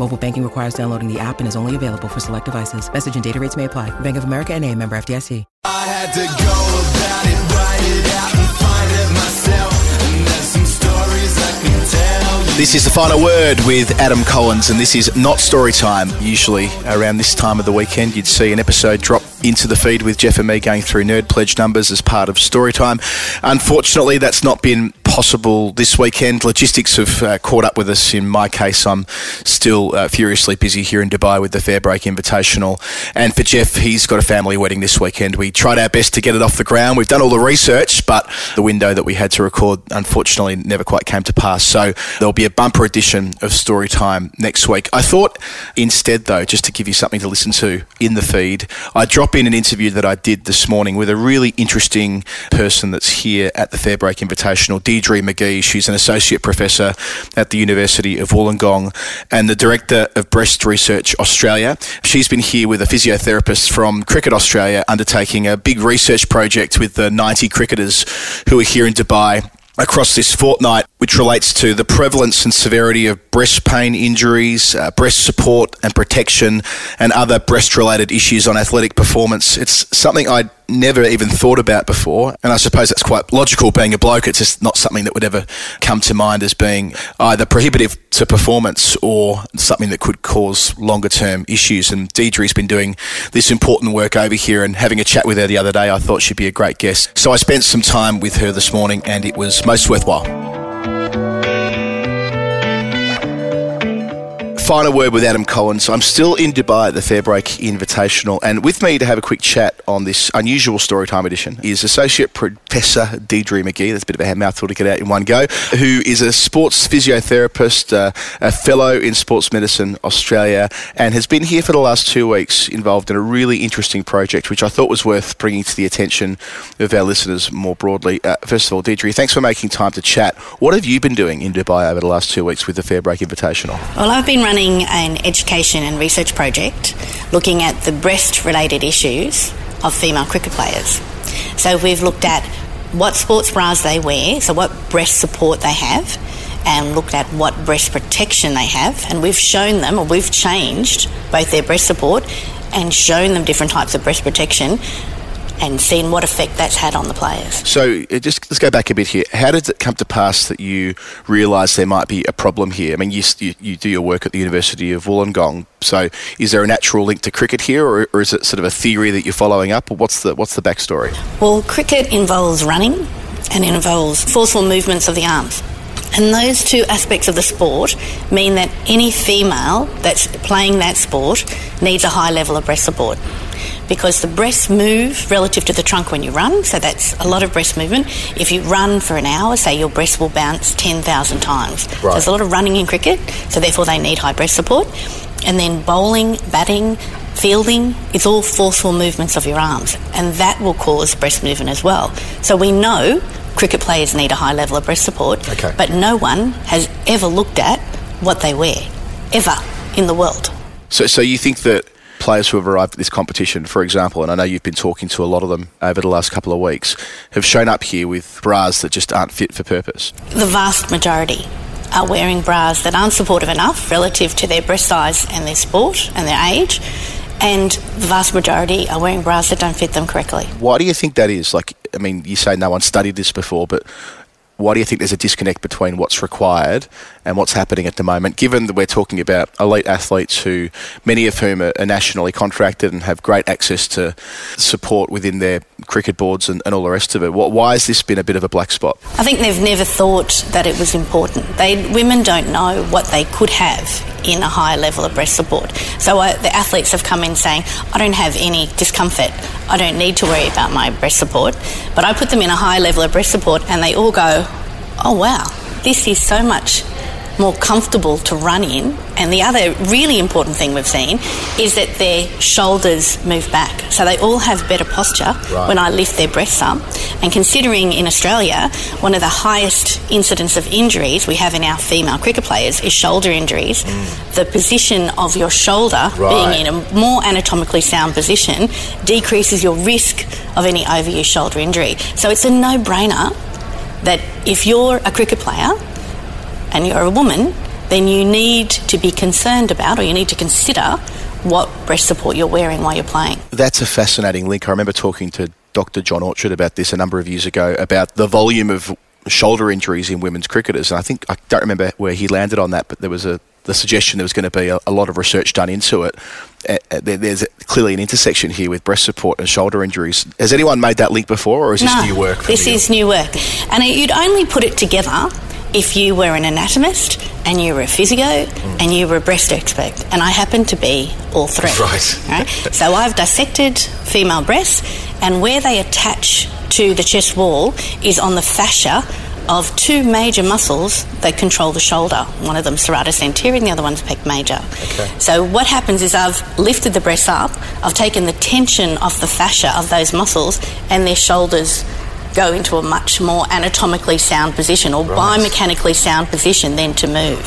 Mobile banking requires downloading the app and is only available for select devices. Message and data rates may apply. Bank of America and a member FDIC. I had to go about it, write it out and find it myself. And there's some stories I can tell you. This is the final word with Adam Collins, and this is not story time. Usually, around this time of the weekend, you'd see an episode drop into the feed with Jeff and me going through Nerd Pledge numbers as part of story time. Unfortunately, that's not been possible this weekend. Logistics have uh, caught up with us. In my case, I'm still uh, furiously busy here in Dubai with the FairBreak Invitational. And for Jeff, he's got a family wedding this weekend. We tried our best to get it off the ground. We've done all the research, but the window that we had to record, unfortunately, never quite came to pass. So there'll be a bumper edition of Story Time next week. I thought instead, though, just to give you something to listen to in the feed, I drop in an interview that I did this morning with a really interesting person that's here at the FairBreak Invitational, Deirdre McGhee. She's an associate professor at the University of Wollongong and the director of Breast Research Australia. She's been here with a physiotherapist from Cricket Australia undertaking a big research project with the 90 cricketers who are here in Dubai across this fortnight, which relates to the prevalence and severity of breast pain injuries, uh, breast support and protection, and other breast related issues on athletic performance. It's something I'd never even thought about before, and I suppose that's quite logical being a bloke. It's just not something that would ever come to mind as being either prohibitive to performance or something that could cause longer term issues. And Deirdre's been doing this important work over here, and having a chat with her the other day, I thought she'd be a great guest. So I spent some time with her this morning, and it was most worthwhile. Final word with Adam Collins. I'm still in Dubai at the FairBreak Invitational, and with me to have a quick chat on this unusual Storytime edition is Associate Professor Deirdre McGhee. That's a bit of a mouthful to get out in one go. Who is a sports physiotherapist, uh, a fellow in Sports Medicine Australia, and has been here for the last two weeks involved in a really interesting project, which I thought was worth bringing to the attention of our listeners more broadly. Uh, first of all, Deirdre, thanks for making time to chat. What have you been doing in Dubai over the last two weeks with the FairBreak Invitational? Well, I've been running an education and research project looking at the breast related issues of female cricket players. So we've looked at what sports bras they wear, so what breast support they have, and looked at what breast protection they have, and we've shown them, or we've changed both their breast support and shown them different types of breast protection and seen what effect that's had on the players. So uh, just let's go back a bit here. How did it come to pass that you realised there might be a problem here? I mean, you, you, you, do your work at the University of Wollongong. So is there a natural link to cricket here, or, or is it sort of a theory that you're following up, or what's the what's the backstory? Well, cricket involves running and it involves forceful movements of the arms. And those two aspects of the sport mean that any female that's playing that sport needs a high level of breast support. Because the breasts move relative to the trunk when you run, so that's a lot of breast movement. If you run for an hour, say your breast will bounce 10,000 times. So there's a lot of running in cricket, so therefore they need high breast support. And then bowling, batting, fielding, it's all forceful movements of your arms, and that will cause breast movement as well. So we know cricket players need a high level of breast support, Okay. but no one has ever looked at what they wear, ever in the world. So, so you think that players who have arrived at this competition, for example, and I know you've been talking to a lot of them over the last couple of weeks, have shown up here with bras that just aren't fit for purpose? The vast majority are wearing bras that aren't supportive enough relative to their breast size and their sport and their age, and the vast majority are wearing bras that don't fit them correctly. Why do you think that is? Like, I mean, you say no one studied this before, but why do you think there's a disconnect between what's required and what's happening at the moment? Given that we're talking about elite athletes who, many of whom are, nationally contracted and have great access to support within their cricket boards and, and all the rest of it, why has this been a bit of a black spot? I think they've never thought that it was important. They, women don't know what they could have in a higher level of breast support. So uh, the athletes have come in saying, I don't have any discomfort. I don't need to worry about my breast support. But I put them in a high level of breast support and they all go, oh wow, this is so much more comfortable to run in. And the other really important thing we've seen is that their shoulders move back. So they all have better posture when I lift their breasts up. And considering in Australia, one of the highest incidents of injuries we have in our female cricket players is shoulder injuries. Hmm. The position of your shoulder Right. being in a more anatomically sound position decreases your risk of any overuse shoulder injury. So it's a no brainer that if you're a cricket player and you're a woman, then you need to be concerned about or you need to consider what breast support you're wearing while you're playing. That's a fascinating link. I remember talking to Dr. John Orchard about this a number of years ago about the volume of shoulder injuries in women's cricketers. And I think, I don't remember where he landed on that, but there was a the suggestion there was going to be a, a lot of research done into it. Uh, there, there's clearly an intersection here with breast support and shoulder injuries. Has anyone made that link before, or is this new work? This you? is new work. And it- you'd only put it together if you were an anatomist and you were a physio mm. and you were a breast expert. And I happen to be all three. Right. right? So I've dissected female breasts, and where they attach to the chest wall is on the fascia of two major muscles that control the shoulder. One of them serratus anterior, and the other one's pec major. So what happens is I've lifted the breasts up, I've taken the tension off the fascia of those muscles, and their shoulders go into a much more anatomically sound position or biomechanically sound position than to move.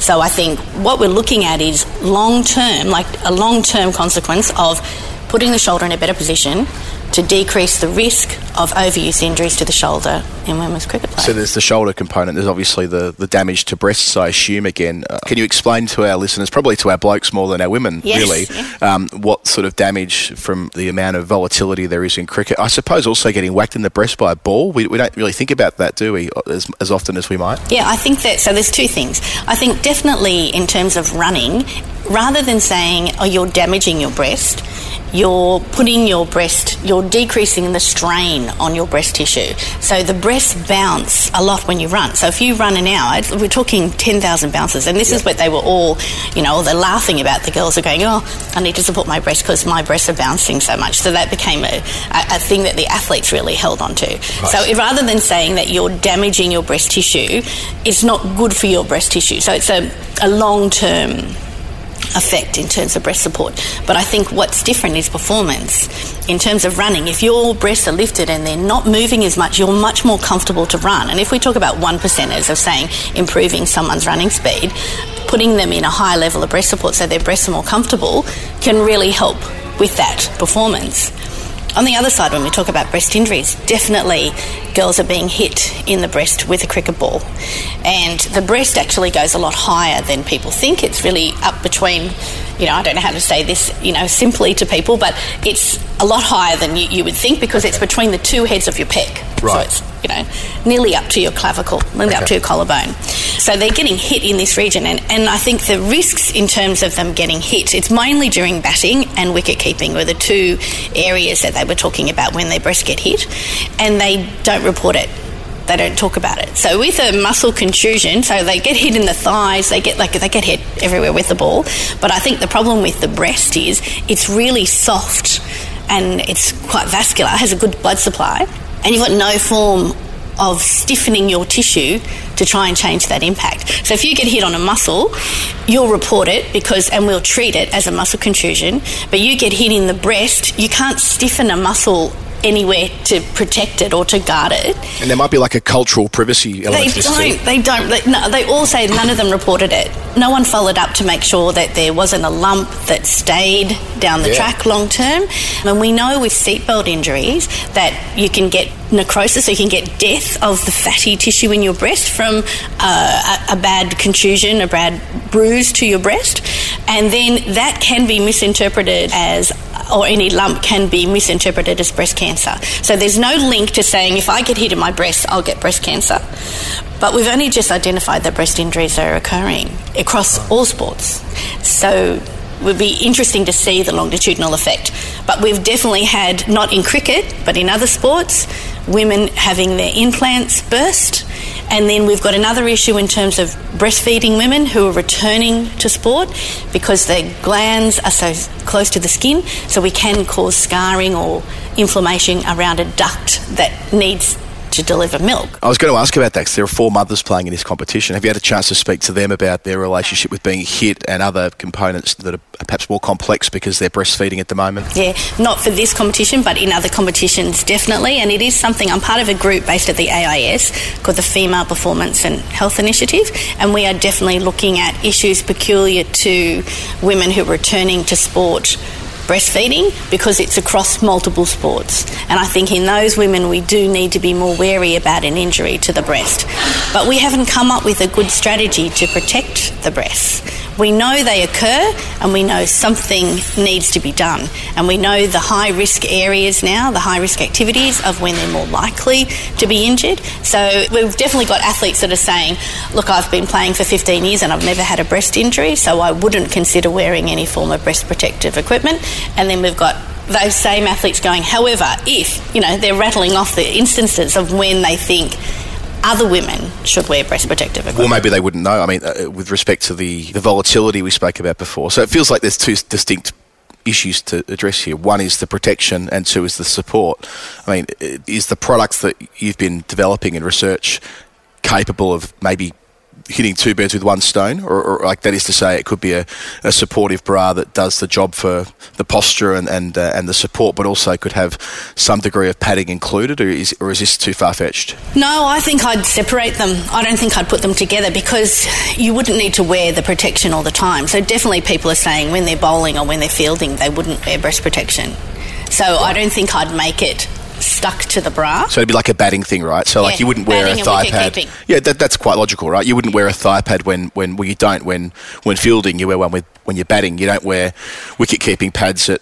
So I think what we're looking at is long term, like a long term consequence of putting the shoulder in a better position to decrease the risk of overuse injuries to the shoulder in women's cricket players. So there's the shoulder component. There's obviously the, the damage to breasts, I assume, again. Uh, can you explain to our listeners, probably to our blokes more than our women, Yes, really, yeah. um, what sort of damage from the amount of volatility there is in cricket? I suppose also getting whacked in the breast by a ball. We, we don't really think about that, do we, as, as often as we might? Yeah, I think that. So there's two things. I think definitely in terms of running, rather than saying, oh, you're damaging your breast, you're putting your breast, you're decreasing the strain on your breast tissue. So the breasts bounce a lot when you run. So if you run an hour, we're talking 10,000 bounces. And this is what they were all, you know, they're laughing about. The girls are going, oh, I need to support my breast because my breasts are bouncing so much. So that became a, a, a thing that the athletes really held on to. So it- rather than saying that you're damaging your breast tissue, it's not good for your breast tissue. So it's a, a long term effect in terms of breast support. But I think what's different is performance. In terms of running, if your breasts are lifted and they're not moving as much, you're much more comfortable to run. And if we talk about one percenters of saying improving someone's running speed, putting them in a higher level of breast support so their breasts are more comfortable can really help with that performance. On the other side, when we talk about breast injuries, definitely girls are being hit in the breast with a cricket ball. And the breast actually goes a lot higher than people think. It's really up between, you know, I don't know how to say this, you know, simply to people, but it's a lot higher than you, you would think because it's between the two heads of your pec. Right. So it's, you know, nearly up to your clavicle, nearly up to your collarbone. So they're getting hit in this region. And, and I think the risks in terms of them getting hit, it's mainly during batting and wicket keeping were the two areas that they were talking about when their breasts get hit. And they don't report it. They don't talk about it. So with a muscle contusion, so they get hit in the thighs, they get like they get hit everywhere with the ball. But I think the problem with the breast is it's really soft and it's quite vascular, has a good blood supply, and you've got no form of stiffening your tissue to try and change that impact. So if you get hit on a muscle, you'll report it because and we'll treat it as a muscle contusion, but you get hit in the breast, you can't stiffen a muscle anywhere to protect it or to guard it. And there might be like a cultural privacy They element too. don't. They don't. They, no, they all say none of them reported it. No one followed up to make sure that there wasn't a lump that stayed down the Yeah. track long term. And we know with seatbelt injuries that you can get necrosis, so you can get death of the fatty tissue in your breast from uh, a, a bad contusion, a bad bruise to your breast, and then that can be misinterpreted as or any lump can be misinterpreted as breast cancer. So there's no link to saying if I get hit in my breast, I'll get breast cancer. But we've only just identified that breast injuries are occurring across all sports. So it would be interesting to see the longitudinal effect. But we've definitely had, not in cricket, but in other sports, women having their implants burst. And then we've got another issue in terms of breastfeeding women who are returning to sport because their glands are so close to the skin, so we can cause scarring or inflammation around a duct that needs to deliver milk. I was going to ask about that because there are four mothers playing in this competition. Have you had a chance to speak to them about their relationship with being hit and other components that are perhaps more complex because they're breastfeeding at the moment? Yeah, not for this competition, but in other competitions, definitely. And it is something, I'm part of a group based at the AIS called the Female Performance and Health Initiative, and we are definitely looking at issues peculiar to women who are returning to sport breastfeeding because it's across multiple sports. And I think in those women, we do need to be more wary about an injury to the breast. But we haven't come up with a good strategy to protect the breasts. We know they occur and we know something needs to be done. And we know the high risk areas now, the high risk activities of when they're more likely to be injured. So we've definitely got athletes that are saying, look, I've been playing for 15 years and I've never had a breast injury, so I wouldn't consider wearing any form of breast protective equipment. And then we've got those same athletes going, however, if, you know, they're rattling off the instances of when they think other women should wear breast protective Well, maybe they wouldn't know. I mean, uh, with respect to the, the volatility we spoke about before. So it feels like there's two distinct issues to address here. One is the protection, and two is the support. I mean, is the products that you've been developing in research capable of maybe hitting two birds with one stone, or, or like that is to say, it could be a, a supportive bra that does the job for the posture and and, uh, and the support, but also could have some degree of padding included, or is or is this too far fetched? No, I think I'd separate them. I don't think I'd put them together because you wouldn't need to wear the protection all the time. So definitely people are saying when they're bowling or when they're fielding, they wouldn't wear breast protection. So I don't think I'd make it stuck to the bra. So it'd be like a batting thing, right? So like Yeah, you wouldn't wear a thigh pad. keeping. Yeah, that, that's quite logical, right? You wouldn't wear a thigh pad when, when well you don't when when fielding. You wear one with when you're batting. You don't wear wicket keeping pads at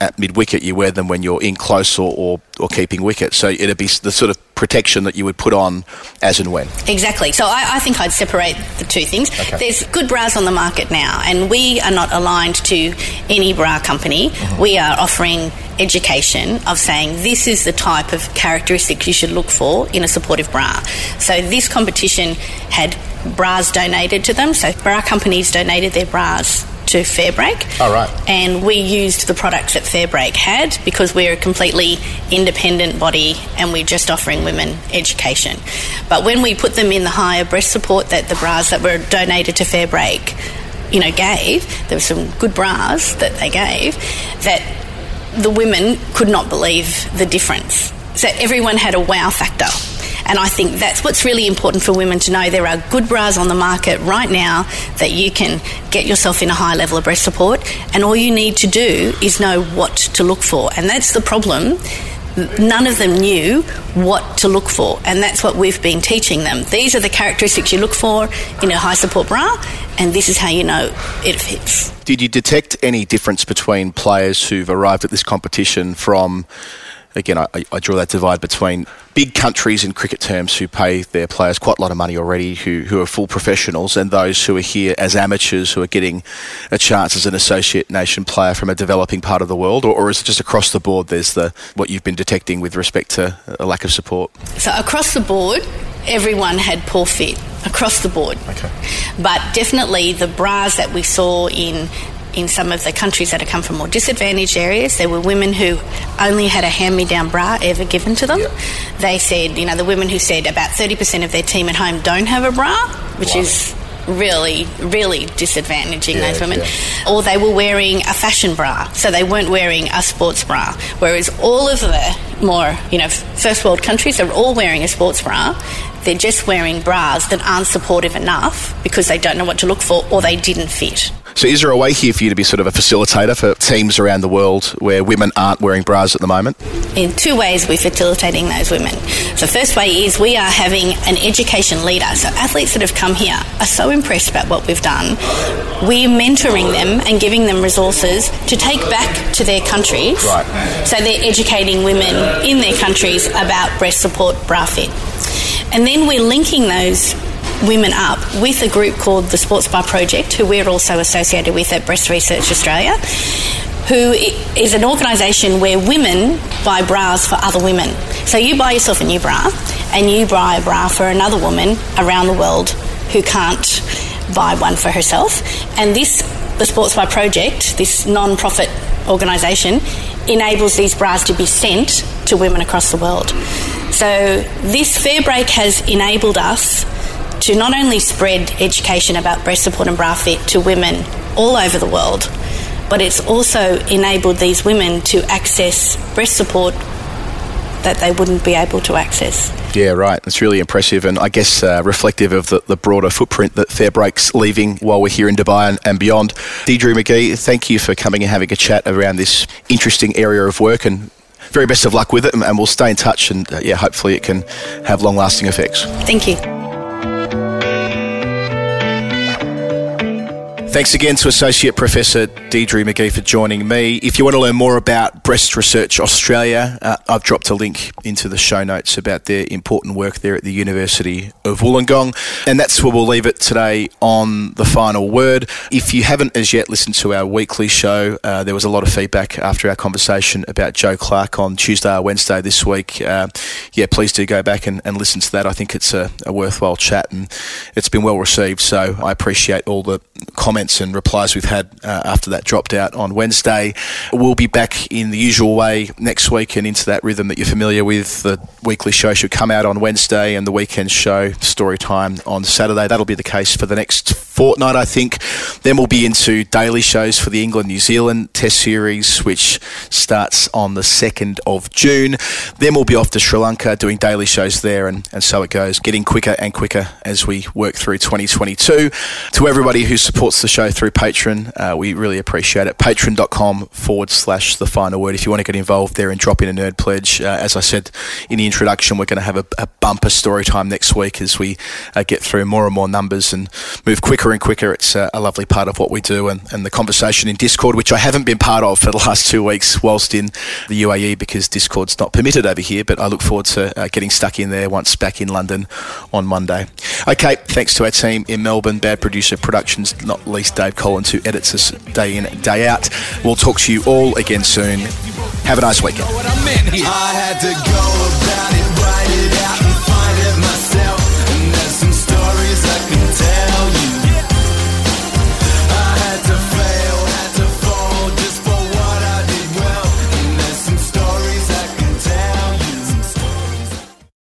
at mid wicket. You wear them when you're in close or, or, or keeping wicket. So it'd be the sort of protection that you would put on as and when. Exactly. So I, I think I'd separate the two things. There's good bras on the market now, and we are not aligned to any bra company. Mm-hmm. We are offering education of saying this is the type of characteristic you should look for in a supportive bra. So this competition had bras donated to them. So bra companies donated their bras to FairBreak. Oh, right. And we used the products that FairBreak had because we're a completely independent body and we're just offering women education. But when we put them in the higher breast support that the bras that were donated to FairBreak, you know, gave, there were some good bras that they gave that the women could not believe the difference. So everyone had a wow factor. And I think that's what's really important for women to know. There are good bras on the market right now that you can get yourself in a high level of breast support, and all you need to do is know what to look for. And that's the problem. None of them knew what to look for, and that's what we've been teaching them. These are the characteristics you look for in a high support bra, and this is how you know it fits. Did you detect any difference between players who've arrived at this competition from, again, I, I draw that divide between big countries in cricket terms who pay their players quite a lot of money already, who, who are full professionals, and those who are here as amateurs who are getting a chance as an associate nation player from a developing part of the world? Or, or is it just across the board there's the what you've been detecting with respect to a lack of support? So across the board, everyone had poor fit across the board. Okay. But definitely the bras that we saw in in some of the countries that have come from more disadvantaged areas. There were women who only had a hand-me-down bra ever given to them. They said, you know, the women who said about 30% of their team at home don't have a bra, which is really, really disadvantaging Yeah, those women. yeah. Or they were wearing a fashion bra, so they weren't wearing a sports bra. Whereas all of the more, you know, first world countries are all wearing a sports bra. They're just wearing bras that aren't supportive enough because they don't know what to look for or they didn't fit. So, is there a way here for you to be sort of a facilitator for teams around the world where women aren't wearing bras at the moment? In two ways, we're facilitating those women. The first way is we are having an education leader. So, athletes that have come here are so impressed about what we've done. We're mentoring them and giving them resources to take back to their countries. Right. So, they're educating women in their countries about breast support bra fit. And then we're linking those women up with a group called the Sports Bra Project, who we're also associated with at Breast Research Australia, who is an organisation where women buy bras for other women. So you buy yourself a new bra, and you buy a bra for another woman around the world who can't buy one for herself. And this, the Sports Bra Project, this non-profit organisation, enables these bras to be sent to women across the world. So this FairBreak has enabled us to not only spread education about breast support and bra fit to women all over the world, but it's also enabled these women to access breast support that they wouldn't be able to access. Yeah, right. It's really impressive and I guess uh, reflective of the, the broader footprint that FairBreak's leaving while we're here in Dubai and, and beyond. Deirdre McGhee, thank you for coming and having a chat around this interesting area of work and very best of luck with it and, and we'll stay in touch and uh, yeah, hopefully it can have long lasting effects. Thank you. Thanks again to Associate Professor Deirdre McGhee for joining me. If you want to learn more about Breast Research Australia, uh, I've dropped a link into the show notes about their important work there at the University of Wollongong. And that's where we'll leave it today on the final word. If you haven't as yet listened to our weekly show, uh, there was a lot of feedback after our conversation about Joe Clark on Tuesday or Wednesday this week. Uh, yeah, please do go back and, and listen to that. I think it's a, a worthwhile chat and it's been well received. So I appreciate all the comments and replies we've had uh, after that dropped out on Wednesday. We'll be back in the usual way next week and into that rhythm that you're familiar with. The weekly show should come out on Wednesday and the weekend show, story time, on Saturday. That'll be the case for the next fortnight, I think. Then we'll be into daily shows for the England New Zealand Test Series, which starts on the 2nd of June. Then we'll be off to Sri Lanka doing daily shows there, and, and so it goes, getting quicker and quicker as we work through 2022. To everybody who supports the show through Patreon, uh, we really appreciate it. Patreon.com forward slash the final word. If you want to get involved there and drop in a nerd pledge, uh, as I said in the introduction, we're going to have a, a bumper story time next week as we uh, get through more and more numbers and move quicker and quicker. It's uh, a lovely part of what we do, and, and the conversation in Discord, which I haven't been part of for the last two weeks whilst in the UAE because Discord's not permitted over here. But I look forward to uh, getting stuck in there once back in London on Monday. Okay, thanks to our team in Melbourne, Bad Producer Productions, not least Dave Collins, who edits us day in, day out. We'll talk to you all again soon. Have a nice weekend.